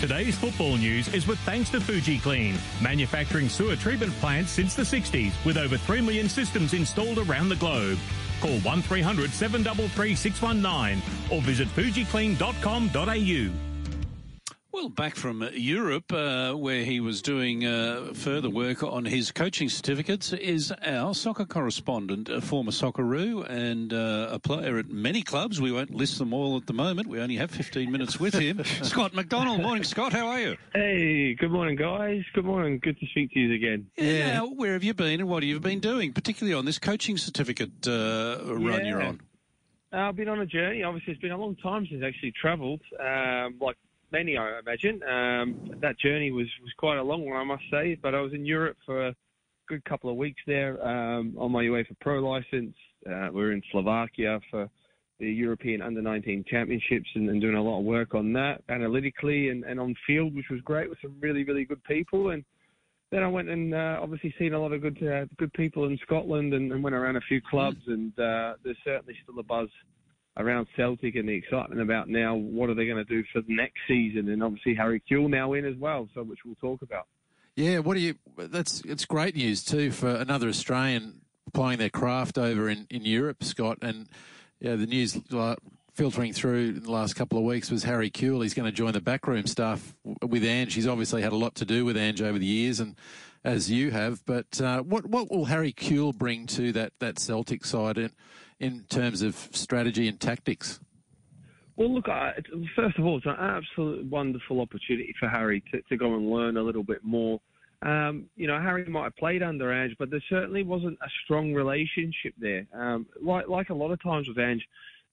Today's football news is with thanks to Fuji Clean, manufacturing sewer treatment plants since the 60s with over 3 million systems installed around the globe. Call 1300 733 619 or visit fujiclean.com.au. Well, back from Europe, uh, where he was doing uh, further work on his coaching certificates, is our soccer correspondent, a former Socceroo and uh, a player at many clubs. We won't list them all at the moment. We only have 15 minutes with him. Scott McDonald. Morning, Scott. How are you? Hey, good morning, guys. Good morning. Good to speak to you again. Yeah. Now, where have you been and what have you been doing, particularly on this coaching certificate uh, run Yeah. you're on? Uh, I've been on a journey. Obviously, it's been a long time since I actually travelled, um, like many, I imagine. Um, that journey was, was quite a long one, I must say. But I was in Europe for a good couple of weeks there um, on my UEFA Pro license. Uh, we were in Slovakia for the European Under 19 Championships and, and doing a lot of work on that analytically and, and on field, which was great with some really, really good people. And then I went and uh, obviously seen a lot of good uh, good people in Scotland and, and went around a few clubs. And uh, there's certainly still a buzz around Celtic and the excitement about now what are they going to do for the next season. And obviously Harry Kewell now in as well, so which we'll talk about. Yeah, what do you? That's it's great news too for another Australian applying their craft over in, in Europe, Scott. And yeah, the news filtering through in the last couple of weeks was Harry Kewell. He's going to join the backroom staff with Ange. He's obviously had a lot to do with Ange over the years, and as you have. But uh, what what will Harry Kewell bring to that that Celtic side in, in terms of strategy and tactics? Well, look, I, first of all, it's an absolute wonderful opportunity for Harry to, to go and learn a little bit more. Um, you know, Harry might have played under Ange, but there certainly wasn't a strong relationship there. Um, like, like a lot of times with Ange,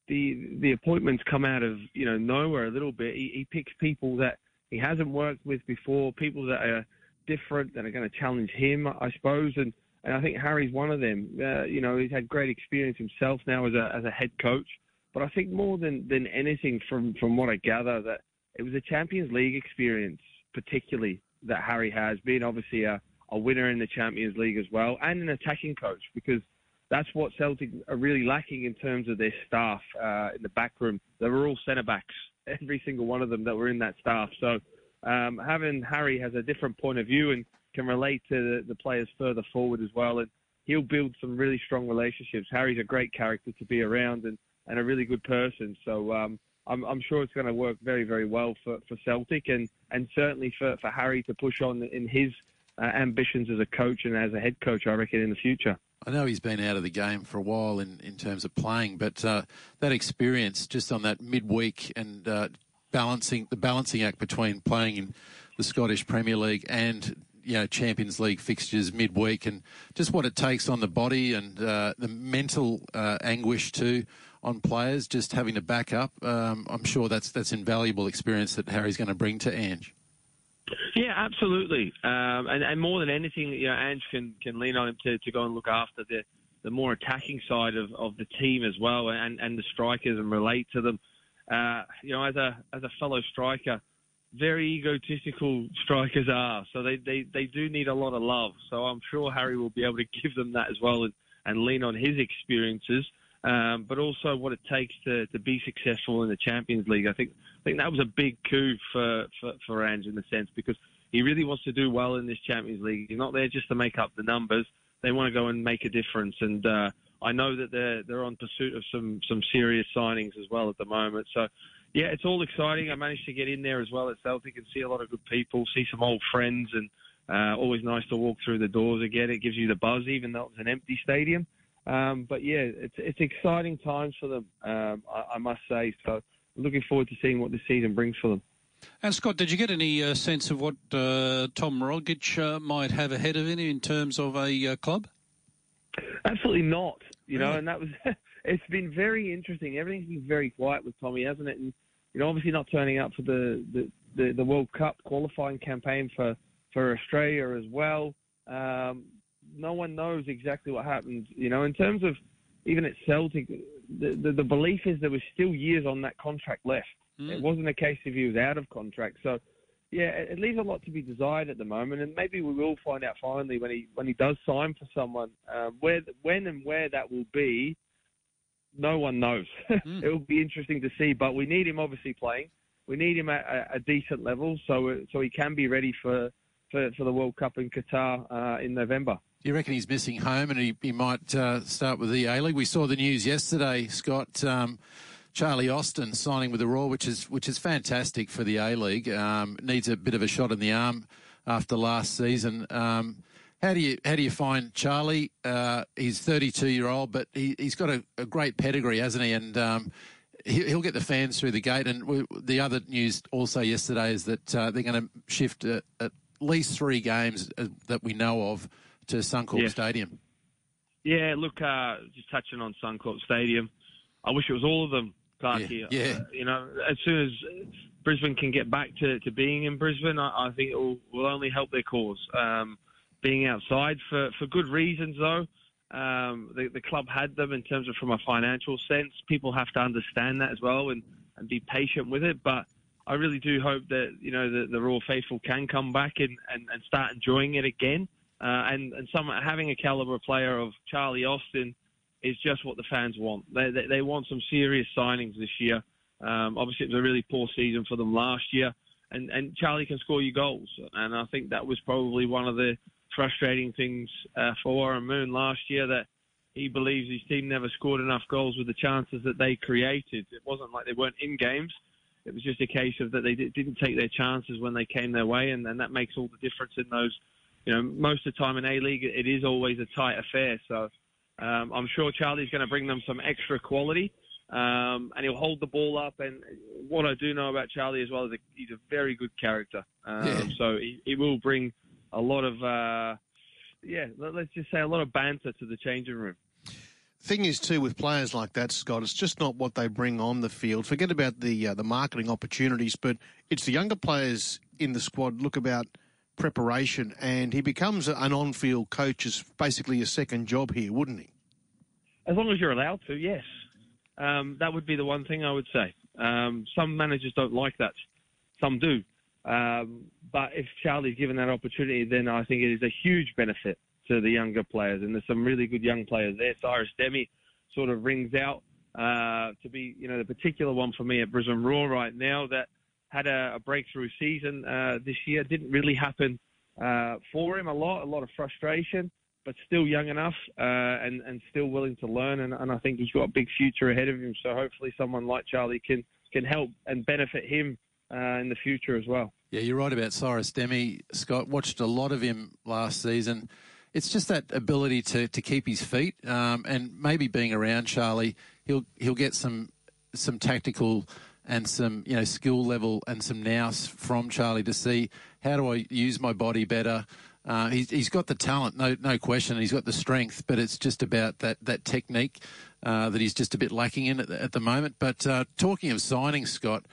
the the appointments come out of you know nowhere a little bit. He, he picks people that he hasn't worked with before, people that are different that are going to challenge him, I suppose. And and I think Harry's one of them. Uh, you know, he's had great experience himself now as a as a head coach. But I think more than than anything, from from what I gather, that it was a Champions League experience, particularly that Harry has, being obviously a, a winner in the Champions League as well, and an attacking coach because that's what Celtic are really lacking in terms of their staff uh, in the back room. They were all centre backs, every single one of them that were in that staff. So um, having Harry has a different point of view and can relate to the, the players further forward as well, and he'll build some really strong relationships. Harry's a great character to be around and, and a really good person. So um, I'm, I'm sure it's going to work very, very well for, for Celtic and, and certainly for, for Harry to push on in his uh, ambitions as a coach and as a head coach, I reckon, in the future. I know he's been out of the game for a while in, in terms of playing, but uh, that experience just on that midweek and uh, balancing the balancing act between playing in the Scottish Premier League and you know Champions League fixtures midweek and just what it takes on the body and uh, the mental uh, anguish too on players, just having to back up. Um, I'm sure that's that's invaluable experience that Harry's going to bring to Ange. Yeah, absolutely. Um, and, and more than anything, you know, Ange can, can lean on him to, to go and look after the, the more attacking side of, of the team as well and, and the strikers and relate to them. Uh, you know, as a, as a fellow striker, very egotistical strikers are. So they, they, they do need a lot of love. So I'm sure Harry will be able to give them that as well and, and lean on his experiences. Um, but also what it takes to, to be successful in the Champions League. I think I think that was a big coup for, for, for Ange in a sense because he really wants to do well in this Champions League. He's not there just to make up the numbers. They want to go and make a difference. And uh, I know that they're they're on pursuit of some some serious signings as well at the moment. So yeah, it's all exciting. I managed to get in there as well at Celtic and see a lot of good people, see some old friends, and uh, always nice to walk through the doors again. It gives you the buzz, even though it's an empty stadium. Um, but yeah, it's it's exciting times for them, um, I, I must say. So looking forward to seeing what the season brings for them. And Scott, did you get any uh, sense of what uh, Tom Rogic uh, might have ahead of him in terms of a uh, club? Absolutely not. You know, and that was it's been very interesting. Everything's been very quiet with Tommy, hasn't it? And you know, obviously not turning up for the the, the, the World Cup qualifying campaign for for Australia as well. Um, no one knows exactly what happened. You know, in terms of even at Celtic, the, the, the belief is there was still years on that contract left. Mm. It wasn't a case if he was out of contract. So, yeah, it, it leaves a lot to be desired at the moment, and maybe we will find out finally when he when he does sign for someone. Um, where, when, and where that will be, no one knows. Mm. it will be interesting to see, but we need him obviously playing. we need him at a, a decent level so so he can be ready for for, for the World Cup in Qatar uh, in November. Do you reckon he's missing home and he, he might uh, start with the A League? We saw the news yesterday, Scott. Um, Charlie Austin signing with the Roar, which is which is fantastic for the A League. Um, needs a bit of a shot in the arm after last season. Um, how do you how do you find Charlie? Uh, he's 32 year old, but he, has got a, a, great pedigree, hasn't he? And um, he, will get the fans through the gate. And we, the other news also yesterday is that uh, they're going to shift uh, at least three games uh, that we know of to Suncorp yeah. Stadium. Yeah, look, uh, just touching on Suncorp Stadium, I wish it was all of them, Clarky. Yeah. yeah. You know, as soon as Brisbane can get back to, to being in Brisbane, I, I think it will, will only help their cause. Um, being outside for, for good reasons, though. Um, the, the club had them in terms of from a financial sense. People have to understand that as well and, and be patient with it. But I really do hope that you know the, the Roar faithful can come back and, and, and start enjoying it again. Uh, and and some having a caliber player of Charlie Austin is just what the fans want. They they, they want some serious signings this year. Um, obviously, it was a really poor season for them last year, and and Charlie can score you goals, and I think that was probably one of the frustrating things uh, for Warren Moon last year that he believes his team never scored enough goals with the chances that they created. It wasn't like they weren't in games. It was just a case of that they didn't take their chances when they came their way, and, and that makes all the difference in those. You know, most of the time in A League, it is always a tight affair. So um, I'm sure Charlie's going to bring them some extra quality, um, and he'll hold the ball up. And what I do know about Charlie as well is that he's a very good character. Um, yeah. So he, he, will bring a lot of, uh, yeah, let's just say a lot of banter to the changing room thing is too with players like that, Scott, it's just not what they bring on the field. Forget about the uh, the marketing opportunities, but it's the younger players in the squad. Look about preparation, and he becomes an on-field coach as basically a second job here, wouldn't he? As long as you're allowed to, yes. Um, that would be the one thing I would say. Um, some managers don't like that. Some do. Um, but if Charlie's given that opportunity, then I think it is a huge benefit to the younger players. And there's some really good young players there. Cyrus Dehmie sort of rings out uh, to be, you know, the particular one for me at Brisbane Roar right now that had a, a breakthrough season uh, this year. Didn't really happen uh, for him a lot, a lot of frustration, but still young enough uh, and, and still willing to learn. And, and I think he's got a big future ahead of him. So hopefully someone like Charlie can, can help and benefit him uh, in the future as well. Yeah, you're right about Cyrus Dehmie. Scott watched a lot of him last season it's just that ability to, to keep his feet um, and maybe being around Charlie, he'll he'll get some some tactical and some you know skill level and some nous from Charlie to see how do I use my body better. Uh, he's, he's got the talent, no no question. He's got the strength, but it's just about that that technique uh, that he's just a bit lacking in at the, at the moment. But uh, talking of signing, Scott.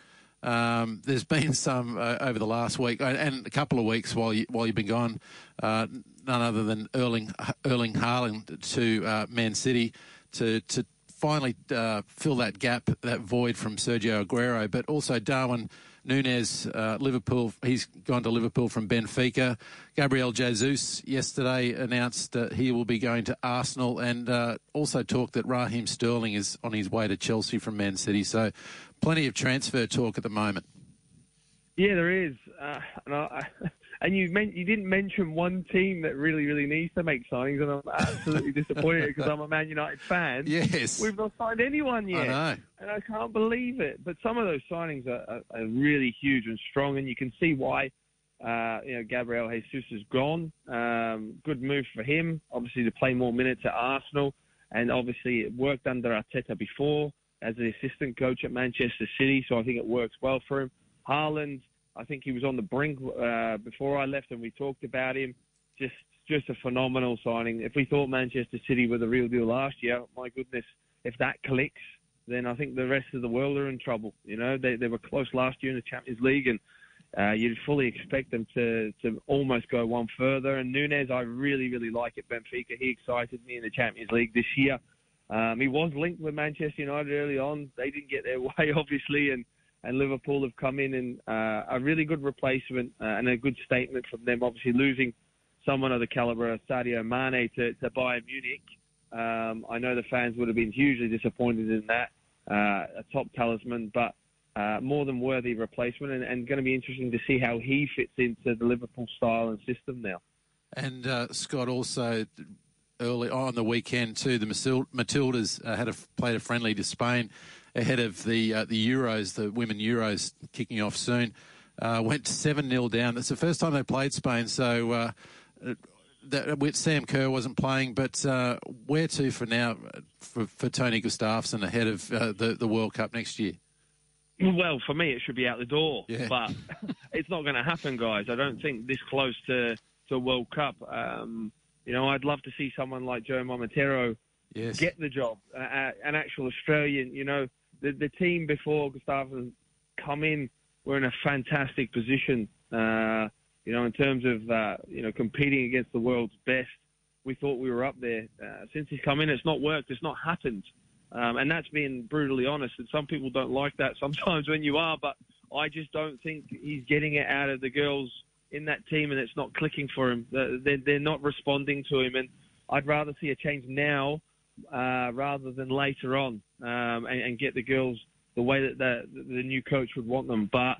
Um, there's been some uh, over the last week uh, and a couple of weeks while you while you've been gone. Uh, none other than Erling Erling Haaland to uh, Man City to to finally uh, fill that gap, that void from Sergio Aguero, but also Darwin. Nunez, uh, Liverpool, he's gone to Liverpool from Benfica. Gabriel Jesus yesterday announced that he will be going to Arsenal and uh, also talked that Raheem Sterling is on his way to Chelsea from Man City. So plenty of transfer talk at the moment. Yeah, there is. Uh, and, I, and you meant you didn't mention one team that really, really needs to make signings, and I'm absolutely disappointed because I'm a Man United fan. Yes, we've not signed anyone yet. I know, and I can't believe it. But some of those signings are, are, are really huge and strong, and you can see why. Uh, you know, Gabriel Jesus is gone. Um, good move for him, obviously, to play more minutes at Arsenal, and obviously it worked under Arteta before as the assistant coach at Manchester City, so I think it works well for him. Haaland, I think he was on the brink uh, before I left, and we talked about him. Just, just a phenomenal signing. If we thought Manchester City were the real deal last year, my goodness, if that clicks, then I think the rest of the world are in trouble. You know, they they were close last year in the Champions League, and uh, you'd fully expect them to to almost go one further. And Nunez, I really, really like at Benfica. He excited me in the Champions League this year. Um, he was linked with Manchester United early on. They didn't get their way, obviously, and, and Liverpool have come in and uh, a really good replacement uh, and a good statement from them. Obviously, losing someone of the caliber of Sadio Mane to, to Bayern Munich. Um, I know the fans would have been hugely disappointed in that. Uh, a top talisman, but uh, more than worthy replacement, and, and going to be interesting to see how he fits into the Liverpool style and system now. And uh, Scott also early on the weekend too, the Matildas uh, had a, played a friendly to Spain ahead of the uh, the Euros, the women Euros kicking off soon. Uh, went seven 0 down. It's the first time they played Spain, so. Uh, that, with Sam Kerr wasn't playing, but uh, where to for now for, for Tony Gustavsson ahead of the the World Cup next year? Well, for me, it should be out the door, yeah. but it's not going to happen, guys. I don't think this close to to World Cup. Um, you know, I'd love to see someone like Joe Montemurro yes. get the job, uh, an actual Australian. You know, the the team before Gustavsson come in were in a fantastic position. Uh, you know, in terms of uh, you know competing against the world's best, we thought we were up there. Uh, since he's come in, it's not worked. It's not happened. Um, and that's being brutally honest. And some people don't like that sometimes when you are, but I just don't think he's getting it out of the girls in that team, and it's not clicking for him. They're, they're not responding to him, and I'd rather see a change now uh, rather than later on, um, and, and, get the girls the way that the, the new coach would want them. But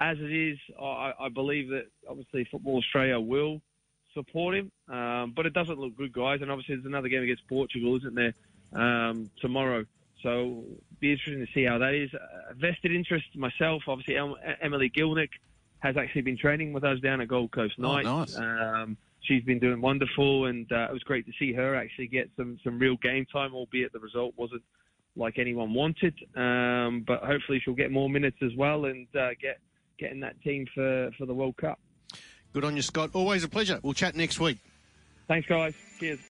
as it is, I, I believe that obviously Football Australia will support him, um, but it doesn't look good, guys. And obviously, there's another game against Portugal, isn't there? um, tomorrow. So be interesting to see how that is. A vested interest myself, obviously Emily Gielnik has actually been training with us down at Gold Coast oh, Night. nice. She's been doing wonderful, and uh, it was great to see her actually get some some real game time, albeit the result wasn't like anyone wanted. Um, but hopefully she'll get more minutes as well and uh, get get in that team for for the World Cup. Good on you, Scott. Always a pleasure. We'll chat next week. Thanks, guys. Cheers.